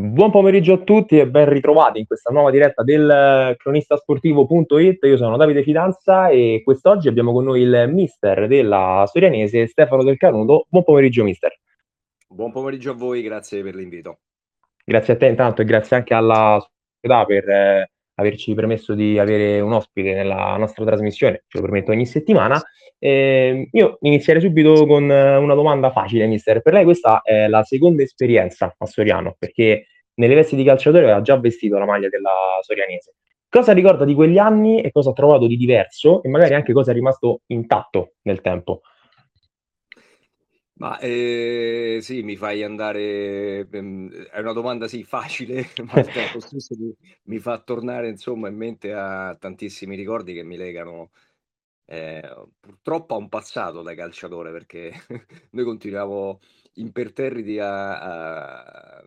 Buon pomeriggio a tutti e ben ritrovati in questa nuova diretta del cronistasportivo.it. Io sono Davide Fidanza e quest'oggi abbiamo con noi il mister della Sorianese, Stefano Del Canuto. Buon pomeriggio, mister. Buon pomeriggio a voi, grazie per l'invito. Grazie a te intanto e grazie anche alla società per eh, averci permesso di avere un ospite nella nostra trasmissione, ce lo permetto ogni settimana. Eh, io inizierei subito con eh, una domanda facile, mister. Per lei questa è la seconda esperienza a Soriano, perché nelle vesti di calciatore aveva già vestito la maglia della Sorianese. Cosa ricorda di quegli anni e cosa ha trovato di diverso e magari anche cosa è rimasto intatto nel tempo? Ma eh, sì, mi fai andare. Ehm, è una domanda sì facile, ma al tempo stesso mi, mi fa tornare insomma in mente a tantissimi ricordi che mi legano eh, purtroppo a un passato da calciatore, perché noi continuiamo imperterriti a, a,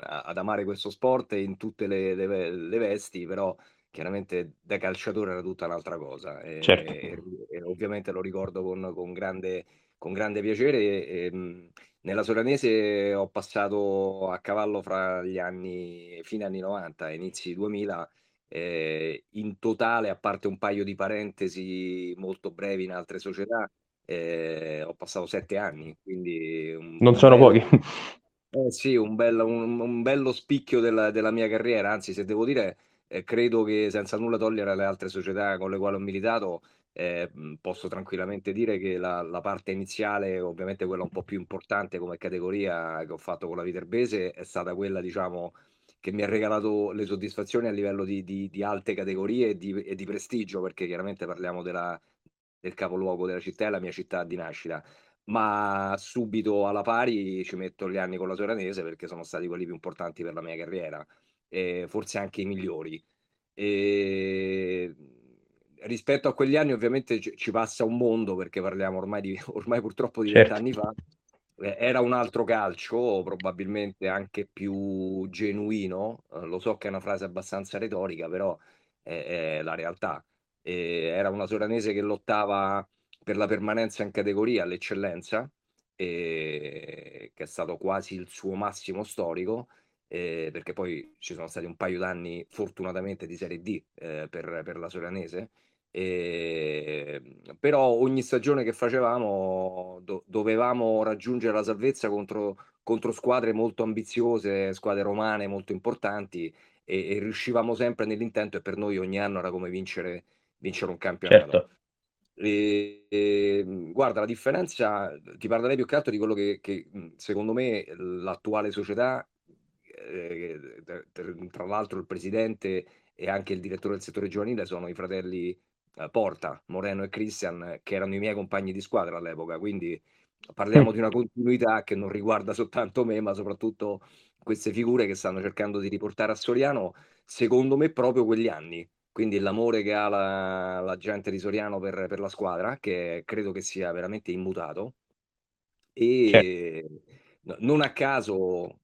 a- ad amare questo sport in tutte le, le- le vesti, però chiaramente da calciatore era tutta un'altra cosa e, Certo. e- e ovviamente lo ricordo con, con grande, con grande piacere. E, mh, nella Soranese ho passato a cavallo fra gli anni, fine anni 90 e inizi 2000 eh, in totale, a parte un paio di parentesi molto brevi in altre società, eh, ho passato sette anni, quindi Non sono bello, pochi. eh sì, un, bello, un, un bello spicchio della, della mia carriera, anzi se devo dire, eh, credo che senza nulla togliere alle altre società con le quali ho militato, eh, mh, posso tranquillamente dire che la, la parte iniziale, ovviamente quella un po' più importante come categoria che ho fatto con la Viterbese, è stata quella, diciamo, che mi ha regalato le soddisfazioni a livello di, di- di alte categorie e di, e di prestigio, perché chiaramente parliamo della- del capoluogo della città, la mia città di nascita ma subito alla pari ci metto gli anni con la Soranese perché sono stati quelli più importanti per la mia carriera e forse anche i migliori. E rispetto a quegli anni ovviamente ci, passa un mondo perché parliamo ormai di ormai purtroppo di Certo. vent'anni fa. Eh, Era un altro calcio, probabilmente anche più genuino. Eh, lo so che è una frase abbastanza retorica, però è, è la realtà. Era una Soranese che lottava per la permanenza in categoria all'eccellenza, e che è stato quasi il suo massimo storico, eh, perché poi ci sono stati un paio d'anni fortunatamente di Serie D eh, per, per la Soranese. E, però ogni stagione che facevamo do- dovevamo raggiungere la salvezza contro, contro squadre molto ambiziose, squadre romane molto importanti e, e riuscivamo sempre nell'intento e per noi ogni anno era come vincere, vincere un campionato. Certo. E, e, guarda, la differenza, ti parlerei più che altro di quello che, che, secondo me l'attuale società, eh, tra l'altro il presidente e anche il direttore del settore giovanile sono i fratelli Porta, Moreno e Christian, che erano i miei compagni di squadra all'epoca, quindi parliamo di una continuità che non riguarda soltanto me, ma soprattutto queste figure che stanno cercando di riportare a Soriano, secondo me, proprio quegli anni quindi l'amore che ha la, la gente di Soriano per, per la squadra, che credo che sia veramente immutato. Certo. E no- non a caso,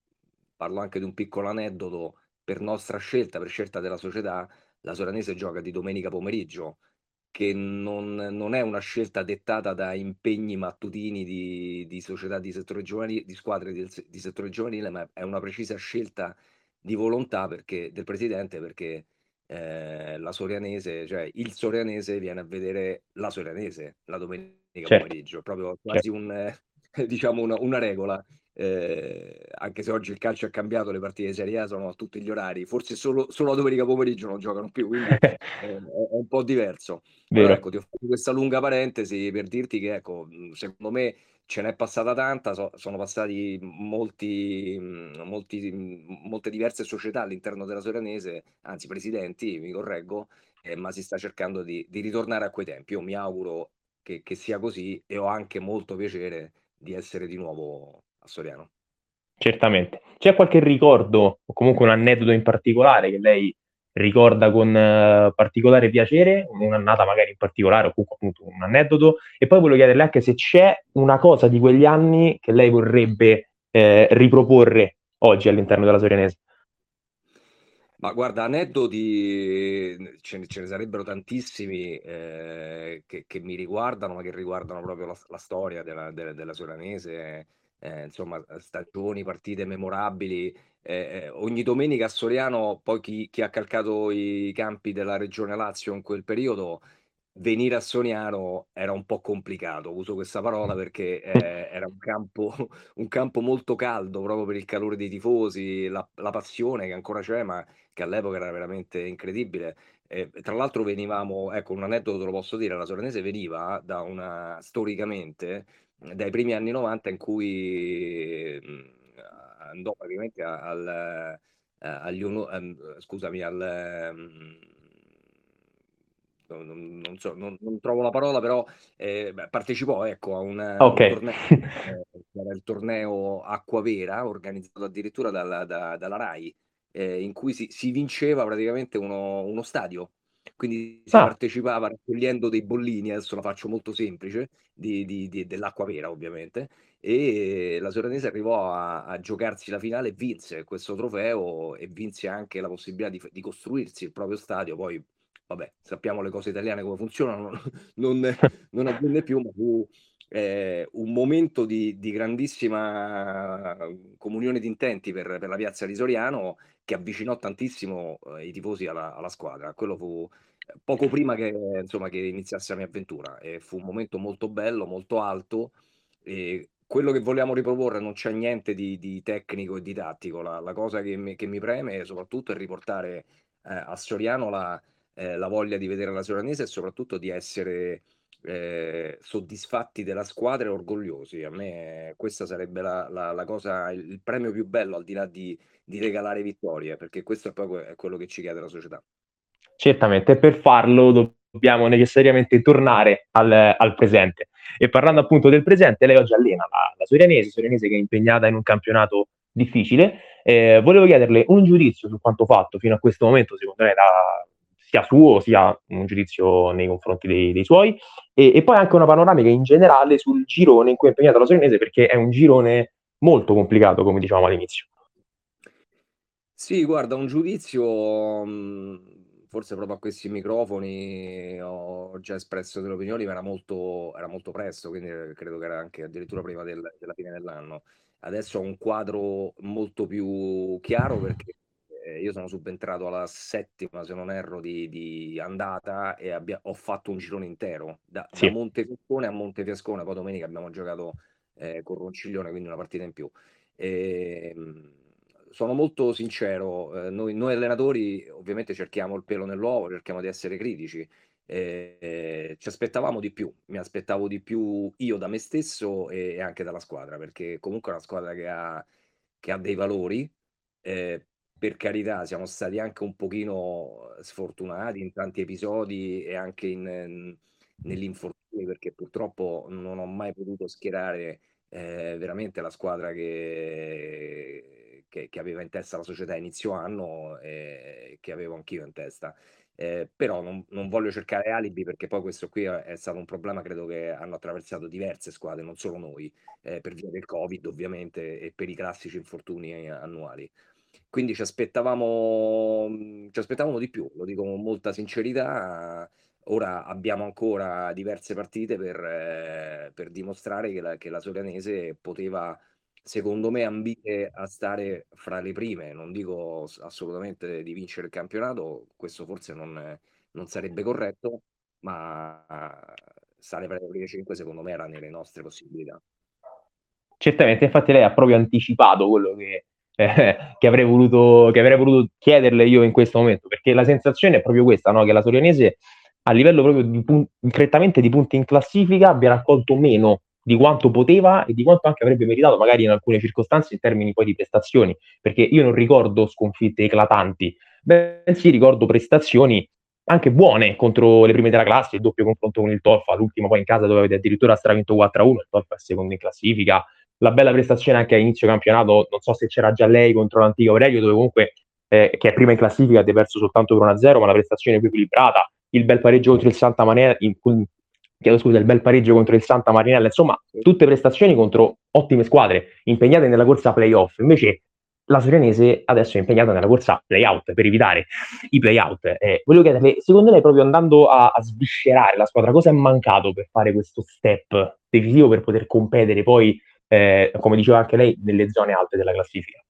parlo anche di un piccolo aneddoto, per nostra scelta, per scelta della società, la Soranese gioca di domenica pomeriggio, che non, non è una scelta dettata da impegni mattutini di, di società di settore giovanile, di squadre di, di settore giovanile, ma è una precisa scelta di volontà perché, del presidente perché eh, la Sorianese, cioè il Sorianese viene a vedere la Sorianese la domenica Certo. pomeriggio, proprio quasi Certo. un, eh, diciamo una, una regola. Eh, anche se oggi il calcio è cambiato, le partite di Serie A sono a tutti gli orari, forse solo, solo la domenica pomeriggio non giocano più, quindi eh, è, è un po' diverso. Vero. ecco, ti ho fatto questa lunga parentesi per dirti che, ecco, secondo me ce n'è passata tanta, so- sono passati molti, molti, molte diverse società all'interno della Soranese, anzi presidenti, mi correggo, eh, ma si sta cercando di, di ritornare a quei tempi. Io mi auguro che, che sia così e ho anche molto piacere di essere di nuovo a Soriano. Certamente. C'è qualche ricordo o comunque un aneddoto in particolare che lei ricorda con eh, particolare piacere, un'annata magari in particolare o comunque appunto un aneddoto? E poi volevo chiederle anche se c'è una cosa di quegli anni che lei vorrebbe eh, riproporre oggi all'interno della Sorianese. Ma guarda, aneddoti ce ne, ce ne sarebbero tantissimi eh, che, che mi riguardano, ma che riguardano proprio la, la storia della, della, della Soranese eh, insomma, stagioni, partite memorabili. Eh, eh, ogni domenica a Soriano, poi chi, chi ha calcato i campi della Regione Lazio in quel periodo venire a Soniano era un po' complicato, uso questa parola perché eh, era un campo, un campo, molto caldo proprio per il calore dei tifosi, la, la, passione che ancora c'è, ma che all'epoca era veramente incredibile. Eh, tra l'altro venivamo, ecco un aneddoto te lo posso dire, la Soranese veniva da una, storicamente, dai primi anni 90 in cui mh, andò praticamente al, agli, um, scusami, al... Um, non, non, so, non, non, trovo la parola, però eh, partecipò ecco, a un, okay. un torneo, eh, il torneo Acquavera, organizzato addirittura dalla, da, dalla RAI, eh, in cui si, si, vinceva praticamente uno, uno stadio. Quindi si ah. partecipava raccogliendo dei bollini, adesso la faccio molto semplice, di, di, di, dell'acqua vera ovviamente, e la Soranese arrivò a, a, giocarsi la finale e vinse questo trofeo e vinse anche la possibilità di, di costruirsi il proprio stadio, poi vabbè, sappiamo le cose italiane come funzionano, non, non avvenne più, ma fu eh, un momento di, di, grandissima comunione di intenti per, per, la piazza di Soriano che avvicinò tantissimo eh, i tifosi alla, alla, squadra. Quello fu eh, poco prima che, insomma, che iniziasse la mia avventura e fu un momento molto bello, molto alto. E quello che vogliamo riproporre non c'è niente di, di tecnico e didattico. La, la cosa che mi, che mi, preme soprattutto è riportare eh, a Soriano la, eh, la voglia di vedere la Soranese e soprattutto di essere eh, soddisfatti della squadra e orgogliosi. A me questa sarebbe la, la, la cosa, il, premio più bello al di là di, di regalare vittorie, perché questo è proprio è quello che ci chiede la società. Certamente, per farlo dobbiamo necessariamente tornare al, al, presente. E parlando appunto del presente, lei oggi allena la, la Sorianese, Sorianese che è impegnata in un campionato difficile. Eh, volevo chiederle un giudizio su quanto fatto fino a questo momento, secondo lei, da, sia suo sia un giudizio nei confronti dei, dei suoi e, e, poi anche una panoramica in generale sul girone in cui è impegnata la Sorinese perché è un girone molto complicato come dicevamo all'inizio. Sì, guarda, un giudizio forse proprio a questi microfoni ho già espresso delle opinioni, ma era molto, era molto presto, quindi credo che era anche addirittura prima del, della fine dell'anno. Adesso ho un quadro molto più chiaro perché eh, io sono subentrato alla settima, se non erro, di, di andata e abbia, ho fatto un girone intero da, sì. da Montefiascone a Montefiascone. Poi domenica abbiamo giocato eh, con Ronciglione, quindi una partita in più. E, ehm, sono molto sincero, eh, noi, noi, allenatori ovviamente cerchiamo il pelo nell'uovo, cerchiamo di essere critici. Eh, ci aspettavamo di più, mi aspettavo di più io da me stesso e, e anche dalla squadra, perché comunque è una squadra che ha, che ha dei valori, eh, per carità, siamo stati anche un pochino sfortunati in tanti episodi e anche in, negli infortuni, perché purtroppo non ho mai potuto schierare eh, veramente la squadra che, che, che, aveva in testa la società inizio anno e che avevo anch'io in testa. Eh, però non, non, voglio cercare alibi perché poi questo qui è stato un problema credo che hanno attraversato diverse squadre, non solo noi, eh, per via del Covid ovviamente e per i classici infortuni annuali. Quindi ci aspettavamo, mhmm, ci aspettavamo di più, lo dico con molta sincerità. Ora abbiamo ancora diverse partite per, per dimostrare che la, che la Sorianese poteva, secondo me, ambire a stare fra le prime. Non dico assolutamente di vincere il campionato, questo forse non, non sarebbe corretto, ma stare fra le prime 5 secondo me era nelle nostre possibilità. Certamente, infatti lei ha proprio anticipato quello che eh, che, avrei voluto, che avrei voluto chiederle io in questo momento, perché la sensazione è proprio questa, no? che la Sorianese a livello proprio di pun- concretamente di punti in classifica abbia raccolto meno di quanto poteva e di quanto anche avrebbe meritato magari in alcune circostanze in termini poi di prestazioni, perché io non ricordo sconfitte eclatanti, bensì ricordo prestazioni anche buone contro le prime della classe, il doppio confronto con il Tolfa, l'ultimo poi in casa dove avete addirittura stravinto 4-1, il Tolfa è secondo in classifica, la bella prestazione anche a inizio campionato, non so se c'era già lei contro l'antico Aurelio, dove comunque eh, che è prima in classifica, ha perso soltanto per 1-0, ma la prestazione più equilibrata, il bel pareggio contro il Santa Maria, in, chiedo scusa, il bel pareggio contro il Santa Marinella, insomma, tutte prestazioni contro ottime squadre, impegnate nella corsa playoff. Invece la Sorianese adesso è impegnata nella corsa playout per evitare i playout. Eh, volevo chiederle, secondo lei, proprio andando a, a, sviscerare la squadra, cosa è mancato per fare questo step decisivo per poter competere poi eh, come diceva anche lei, nelle zone alte della classifica.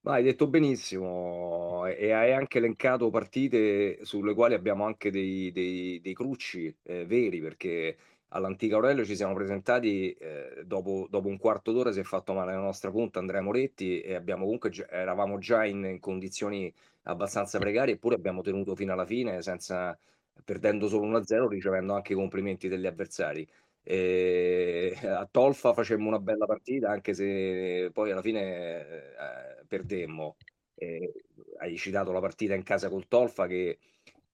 Ma hai detto benissimo e hai anche elencato partite sulle quali abbiamo anche dei, dei, dei crucci eh, veri, perché all'Antica Aurelio ci siamo presentati, eh, dopo, dopo, un quarto d'ora si è fatto male la nostra punta Andrea Moretti e abbiamo comunque, eravamo già in, in condizioni abbastanza precarie eppure abbiamo tenuto fino alla fine senza, perdendo solo 1-0, ricevendo anche i complimenti degli avversari. E a Tolfa facemmo una bella partita, anche se poi alla fine eh, perdemmo. E hai citato la partita in casa col Tolfa che,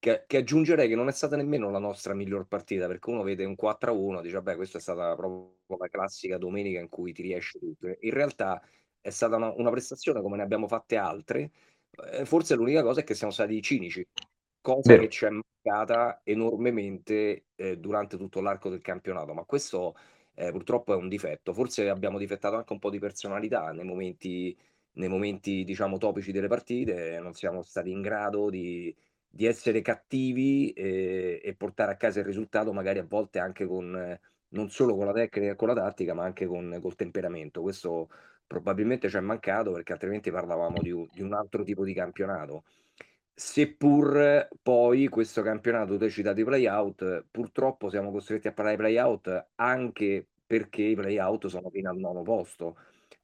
che, che, aggiungerei che non è stata nemmeno la nostra miglior partita, perché uno vede un 4-1, dice vabbè questa è stata proprio la classica domenica in cui ti riesce tutto. In realtà è stata una, una prestazione come ne abbiamo fatte altre, eh, forse l'unica cosa è che siamo stati cinici, cosa Vero. che ci è mancata enormemente eh, durante tutto l'arco del campionato, ma questo eh, purtroppo è un difetto. Forse abbiamo difettato anche un po' di personalità nei momenti, nei momenti diciamo, topici delle partite, non siamo stati in grado di, di essere cattivi e, e, portare a casa il risultato, magari a volte anche con non solo con la tecnica e con la tattica, ma anche con col temperamento. Questo probabilmente ci è mancato perché altrimenti parlavamo di di un altro tipo di campionato. Seppur poi questo campionato, tu hai citato i play-out, purtroppo siamo costretti a parlare di play-out anche perché i play-out sono fino al nono posto.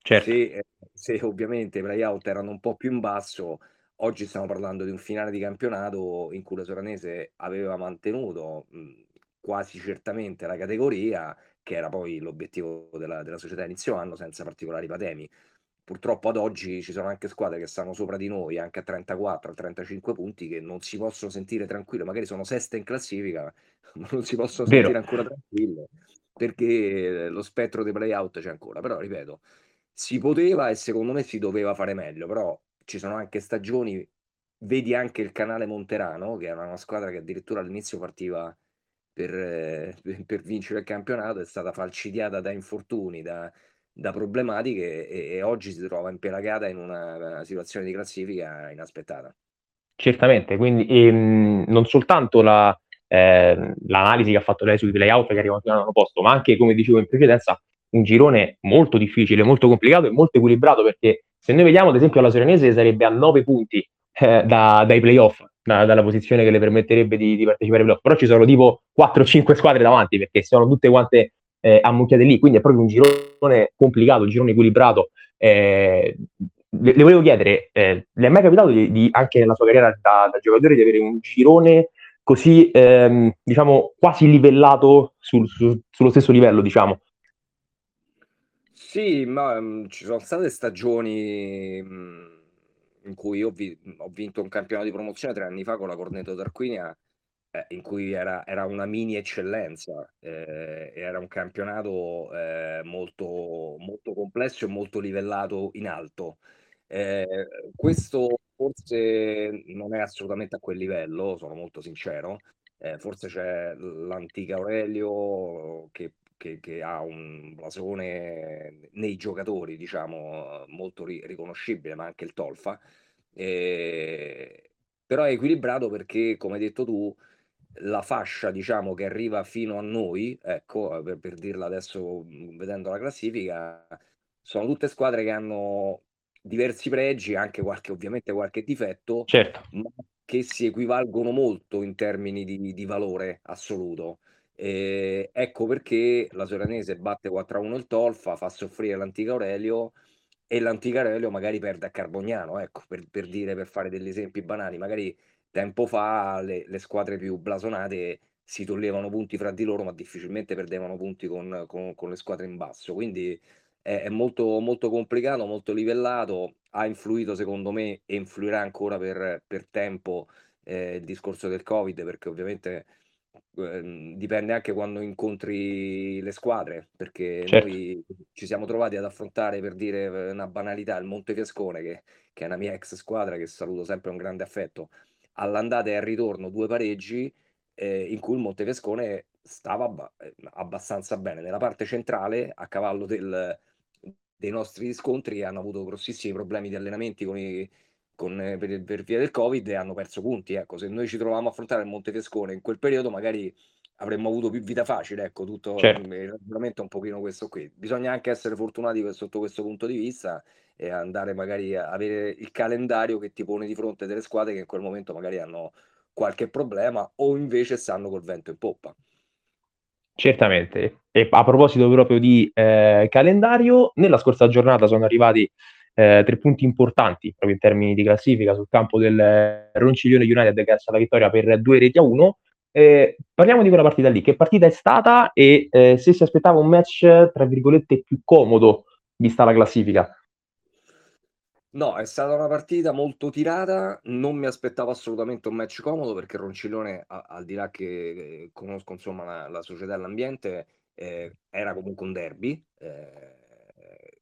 Certo. Se, eh, se ovviamente i play-out erano un po' più in basso, oggi stiamo parlando di un finale di campionato in cui la Soranese aveva mantenuto mh, quasi certamente la categoria, che era poi l'obiettivo della, della società inizio anno, senza particolari patemi purtroppo ad oggi ci sono anche squadre che stanno sopra di noi, anche a 34, a 35 punti, che non si possono sentire tranquille, magari sono seste in classifica, ma non si possono Vero. sentire ancora tranquille, perché lo spettro dei play-out c'è ancora. Però, ripeto, si poteva e secondo me si doveva fare meglio, però ci sono anche stagioni, vedi anche il canale Monterano, che era una squadra che addirittura all'inizio partiva per, eh, per vincere il campionato, è stata falcidiata da infortuni, da da problematiche e, e oggi si trova impelagata in una, una situazione di classifica inaspettata. Certamente, quindi ehm, non soltanto la, eh, l'analisi che ha fatto lei sui playout che arrivano fino al posto, ma anche, come dicevo in precedenza, un girone molto difficile, molto complicato e molto equilibrato, perché se noi vediamo, ad esempio, la Serenese sarebbe a 9 punti eh, da, dai playoff, da, dalla posizione che le permetterebbe di, di partecipare ai playoff, però ci sono tipo 4-5 squadre davanti, perché sono tutte quante eh, ammucchiate lì, quindi è proprio un girone complicato, un girone equilibrato. Eh, le, le, volevo chiedere, eh, le è mai capitato di, di, anche nella sua carriera da, da, giocatore di avere un girone così, ehm, diciamo, quasi livellato sul, su, sullo stesso livello, diciamo? Sì, ma um, ci sono state stagioni um, in cui ho, vi- ho, vinto un campionato di promozione tre anni fa con la Corneto d'Arquinia eh, in cui era, era, una mini eccellenza, eh, era un campionato eh, molto, molto complesso e molto livellato in alto. Eh, questo forse non è assolutamente a quel livello, sono molto sincero. Eh, forse c'è l'antica Aurelio che, che, che, ha un blasone nei giocatori, diciamo, molto ri- riconoscibile, ma anche il Tolfa. Eh, però è equilibrato perché, come hai detto tu, la fascia, diciamo, che arriva fino a noi, ecco, per, per dirla adesso mhmm, vedendo la classifica, sono tutte squadre che hanno diversi pregi, anche qualche, ovviamente qualche difetto, certo. ma che si equivalgono molto in termini di, di valore assoluto. E ecco perché la Soranese batte 4-1 il Tolfa, fa soffrire l'antica Aurelio e l'antica Aurelio magari perde a Carbognano, ecco, per, per dire, per fare degli esempi banali, magari tempo fa le, le, squadre più blasonate si toglievano punti fra di loro, ma difficilmente perdevano punti con, con, con le squadre in basso. Quindi è, è, molto, molto complicato, molto livellato. Ha influito, secondo me, e influirà ancora per, per tempo eh, il discorso del Covid, perché ovviamente eh, dipende anche quando incontri le squadre, perché certo. noi ci siamo trovati ad affrontare, per dire una banalità, il Montefiascone, che, che è una mia ex squadra, che saluto sempre con grande affetto all'andata e al ritorno due pareggi eh, in cui il Montefescone stava abba- eh, abbastanza bene. Nella parte centrale, a cavallo del, dei nostri scontri, hanno avuto grossissimi problemi di allenamenti con i, con, eh, per, per, via del Covid e hanno perso punti. Ecco, se noi ci trovavamo a affrontare il Montefescone in quel periodo, magari avremmo avuto più vita facile, ecco, tutto Certo. il ragionamento è un pochino questo qui. Bisogna anche essere fortunati sotto questo punto di vista e andare magari a avere il calendario che ti pone di fronte delle squadre che in quel momento magari hanno qualche problema o invece stanno col vento in poppa. Certamente. E a proposito proprio di, ehm, calendario, nella scorsa giornata sono arrivati, ehm, 3 punti importanti, proprio in termini di classifica sul campo del Ronciglione United che è stata vittoria per 2 reti a 1. Ehm, parliamo di quella partita lì. Che partita è stata e, ehm, se si aspettava un match, tra virgolette, "più comodo" vista la classifica? No, è stata una partita molto tirata, non mi aspettavo assolutamente un match comodo perché Ronciglione, a al di là che conosco insomma la la società e l'ambiente, ehm, era comunque un derby, ehm,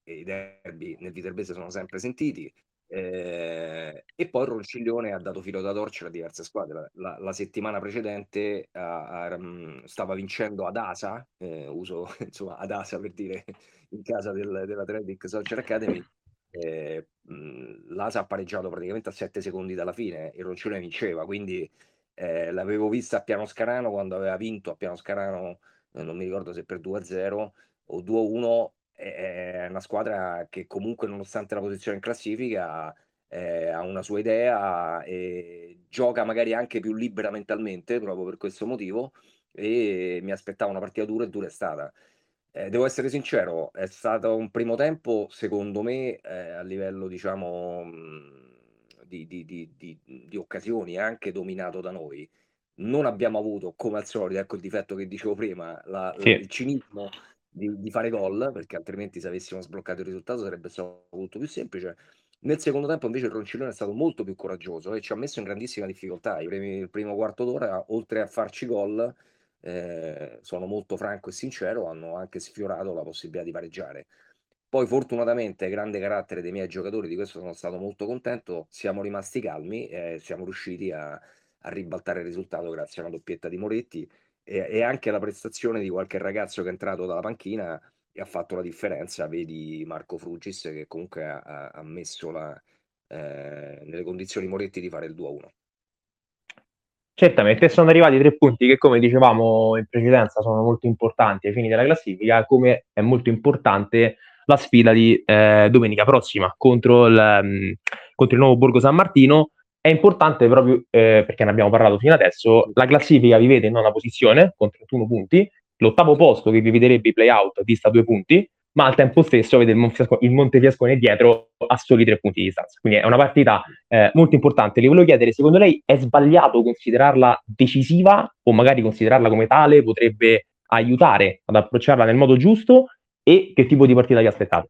e i derby nel viterbese sono sempre sentiti. Ehm, e poi Ronciglione ha dato filo da torcere a diverse squadre. La la settimana precedente a a mhmm, stava vincendo ad Asa, ehm, uso insomma ad Asa per dire in casa del dell'Athletic Soccer Academy, ehm, mhmm, l'Asa ha pareggiato praticamente a 7 secondi dalla fine, e Ronciglione vinceva, quindi, ehm, l'avevo vista a Pianoscarano quando aveva vinto a Pianoscarano, non mi ricordo se per 2-0 o 2-1, è è una squadra che comunque nonostante la posizione in classifica, ehm, ha una sua idea e gioca magari anche più libera mentalmente, proprio per questo motivo, e mi aspettavo una partita dura e dura è stata. Ehm, devo essere sincero, è stato un primo tempo secondo me, ehm, a livello diciamo, mhmm, di di di di occasioni anche dominato da noi. Non abbiamo avuto, come al solito, ecco il difetto che dicevo prima, la Sì. il cinismo di fare gol, perché altrimenti se avessimo sbloccato il risultato sarebbe stato molto più semplice. Nel secondo tempo invece il Ronciglione è stato molto più coraggioso e ci ha messo in grandissima difficoltà. Primi il primo quarto d'ora, oltre a farci gol, ehm, sono molto franco e sincero, hanno anche sfiorato la possibilità di pareggiare. Poi fortunatamente, grande carattere dei miei giocatori, di questo sono stato molto contento, siamo rimasti calmi e siamo riusciti a a ribaltare il risultato grazie a una doppietta di Moretti e e anche alla prestazione di qualche ragazzo che è entrato dalla panchina e ha fatto la differenza. Vedi Marco Frugis che comunque ha ha messo la ehm, nelle condizioni Moretti di fare il 2-1. Certamente, sono arrivati 3 punti che, come dicevamo in precedenza, sono molto importanti ai fini della classifica, come è molto importante la sfida di, ehm, domenica prossima contro il mhmm, contro il nuovo Borgo San Martino. È importante proprio, ehm, perché ne abbiamo parlato fino adesso, la classifica vi vede in nona posizione con 31 punti, l'ottavo posto che vi vederebbe i play-out dista 2 punti, ma al tempo stesso vede il Montefiascone dietro a soli 3 punti di distanza. Quindi è una partita, ehm, molto importante. Le volevo chiedere, secondo lei è sbagliato considerarla decisiva o magari considerarla come tale potrebbe aiutare ad approcciarla nel modo giusto e che tipo di partita vi aspettate?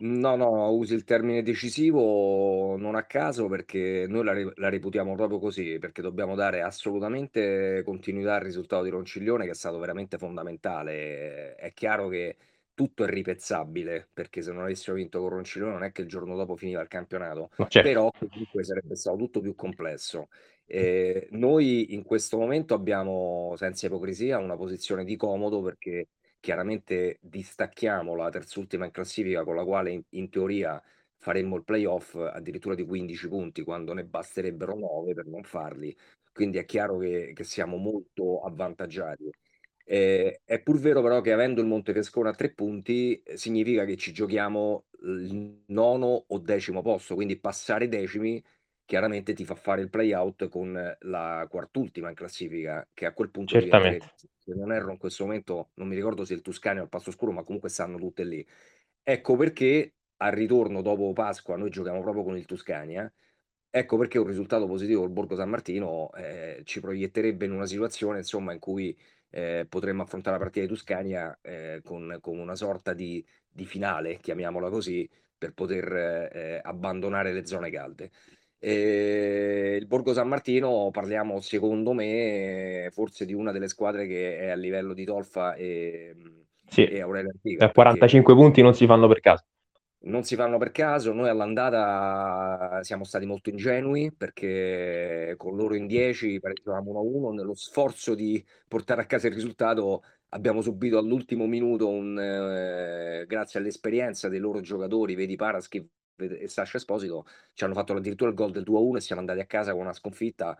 No, no, usi il termine decisivo non a caso perché noi la re la reputiamo proprio così, perché dobbiamo dare assolutamente continuità al risultato di Ronciglione che è stato veramente fondamentale. È chiaro che tutto è ripezzabile, perché se non avessimo vinto con Ronciglione non è che il giorno dopo finiva il campionato, certo. però comunque sarebbe stato tutto più complesso. Ehm, noi in questo momento abbiamo, senza ipocrisia, una posizione di comodo perché chiaramente distacchiamo la terz'ultima in classifica con la quale in in teoria faremmo il play-off addirittura di 15 punti, quando ne basterebbero 9 per non farli. Quindi è chiaro che che siamo molto avvantaggiati. Ehm, è pur vero però che avendo il Montefiascone a 3 punti, significa che ci giochiamo il nono o decimo posto, quindi passare decimi chiaramente ti fa fare il play-out con la quart'ultima in classifica, che a quel punto Certamente. se non erro in questo momento, non mi ricordo se il Tuscania o il Passo Scuro, ma comunque stanno tutte lì. Ecco perché al ritorno dopo Pasqua noi giochiamo proprio con il Tuscania, ecco perché un risultato positivo col Borgo San Martino, ehm, ci proietterebbe in una situazione insomma in cui, ehm, potremmo affrontare la partita di Tuscania, ehm, con con una sorta di di finale, chiamiamola così, per poter, ehm, abbandonare le zone calde. Ehm, il Borgo San Martino parliamo secondo me forse di una delle squadre che è a livello di Tolfa, ehm, Sì, e Aurelio e Artigas a perché 45 punti non si fanno per caso. non si fanno per caso. Noi all'andata siamo stati molto ingenui perché con loro in 10 pareggiavamo 1-1, nello sforzo di portare a casa il risultato abbiamo subito all'ultimo minuto un grazie all'esperienza dei loro giocatori, vedi Paraschив e Sasha Esposito, ci hanno fatto addirittura il gol del 2-1 e siamo andati a casa con una sconfitta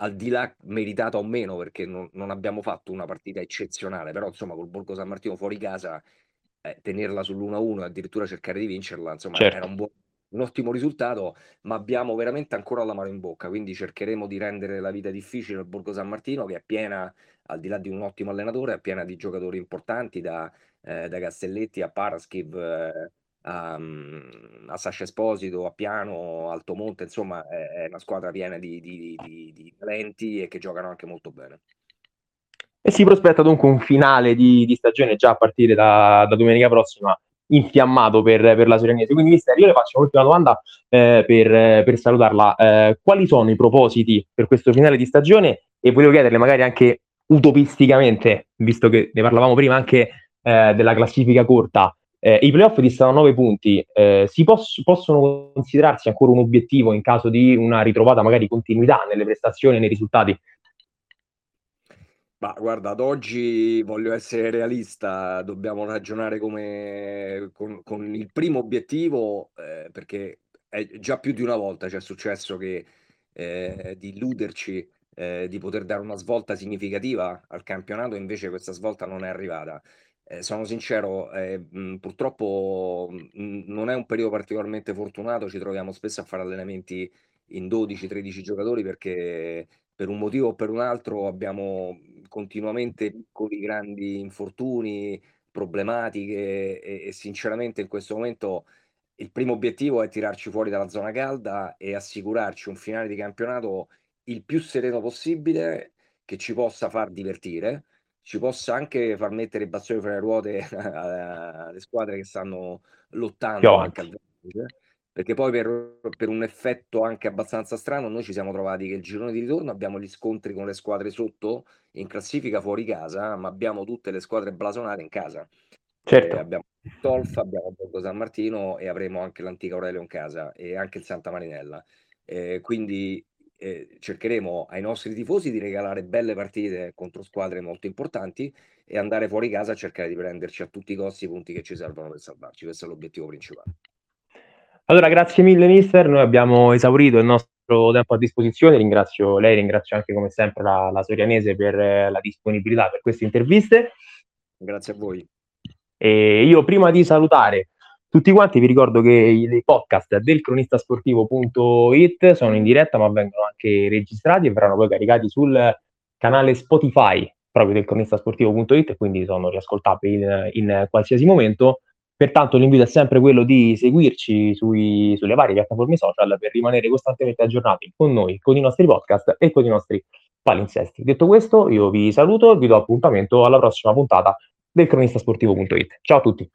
al di là meritata o meno, perché non, non abbiamo fatto una partita eccezionale, però insomma col Borgo San Martino fuori casa, eh, tenerla sull'1-1 e addirittura cercare di vincerla, insomma certo. era un, buon, un ottimo risultato, ma abbiamo veramente ancora la mano in bocca, quindi cercheremo di rendere la vita difficile al Borgo San Martino, che è piena, al di là di un ottimo allenatore, è piena di giocatori importanti, da, eh, da Castelletti a Paraskiv, eh, a, a Sasha Esposito, a Piano, Altomonte, insomma è, una squadra piena di, di, di, di, talenti e che giocano anche molto bene. E si prospetta dunque un finale di, stagione già a partire da, da domenica prossima infiammato per, per, la Sorianese. Quindi, mister, io le faccio un'ultima domanda eh, per, per, salutarla. Eh, quali sono i propositi per questo finale di stagione? E volevo chiederle magari anche utopisticamente, visto che ne parlavamo prima anche eh, della classifica corta, eh, I playoff distano 9 punti, eh, si poss- possono considerarsi ancora un obiettivo in caso di una ritrovata magari continuità nelle prestazioni e nei risultati? Ma guarda, ad oggi voglio essere realista, dobbiamo ragionare come con, con il primo obiettivo, eh, perché già più di una volta ci è successo che eh, di illuderci eh, di poter dare una svolta significativa al campionato, invece questa svolta non è arrivata eh, sono sincero, eh, mh, purtroppo mh, non è un periodo particolarmente fortunato, ci troviamo spesso a fare allenamenti in 12-13 giocatori perché per un motivo o per un altro abbiamo continuamente piccoli, grandi infortuni, problematiche e, e sinceramente in questo momento il primo obiettivo è tirarci fuori dalla zona calda e assicurarci un finale di campionato il più sereno possibile che ci possa far divertire ci possa anche far mettere i bastoni fra le ruote alle squadre che stanno lottando anche al vertice. Perché poi per, per, un effetto anche abbastanza strano, noi ci siamo trovati che il girone di ritorno abbiamo gli scontri con le squadre sotto in classifica fuori casa, ma abbiamo tutte le squadre blasonate in casa. Certo. Eh, abbiamo Tolf, abbiamo Borgo San Martino e avremo anche l'antica Aurelio in casa e anche il Santa Marinella. Eh, quindi eh, cercheremo ai nostri tifosi di regalare belle partite contro squadre molto importanti e andare fuori casa a cercare di prenderci a tutti i costi i punti che ci servono per salvarci. Questo è l'obiettivo principale. Allora, grazie mille, mister. Noi abbiamo esaurito il nostro tempo a disposizione. Ringrazio lei, ringrazio anche come sempre la, la Sorianese per eh, la disponibilità per queste interviste. Grazie a voi. E io prima di salutare tutti quanti vi ricordo che i podcast del cronistasportivo.it sono in diretta ma vengono anche registrati e verranno poi caricati sul canale Spotify proprio del cronistasportivo.it quindi sono riascoltabili in, in qualsiasi momento. Pertanto l'invito è sempre quello di seguirci sui, sulle varie piattaforme social per rimanere costantemente aggiornati con noi, con i nostri podcast e con i nostri palinsesti. Detto questo, io vi saluto e vi do appuntamento alla prossima puntata del cronistasportivo.it. Ciao a tutti!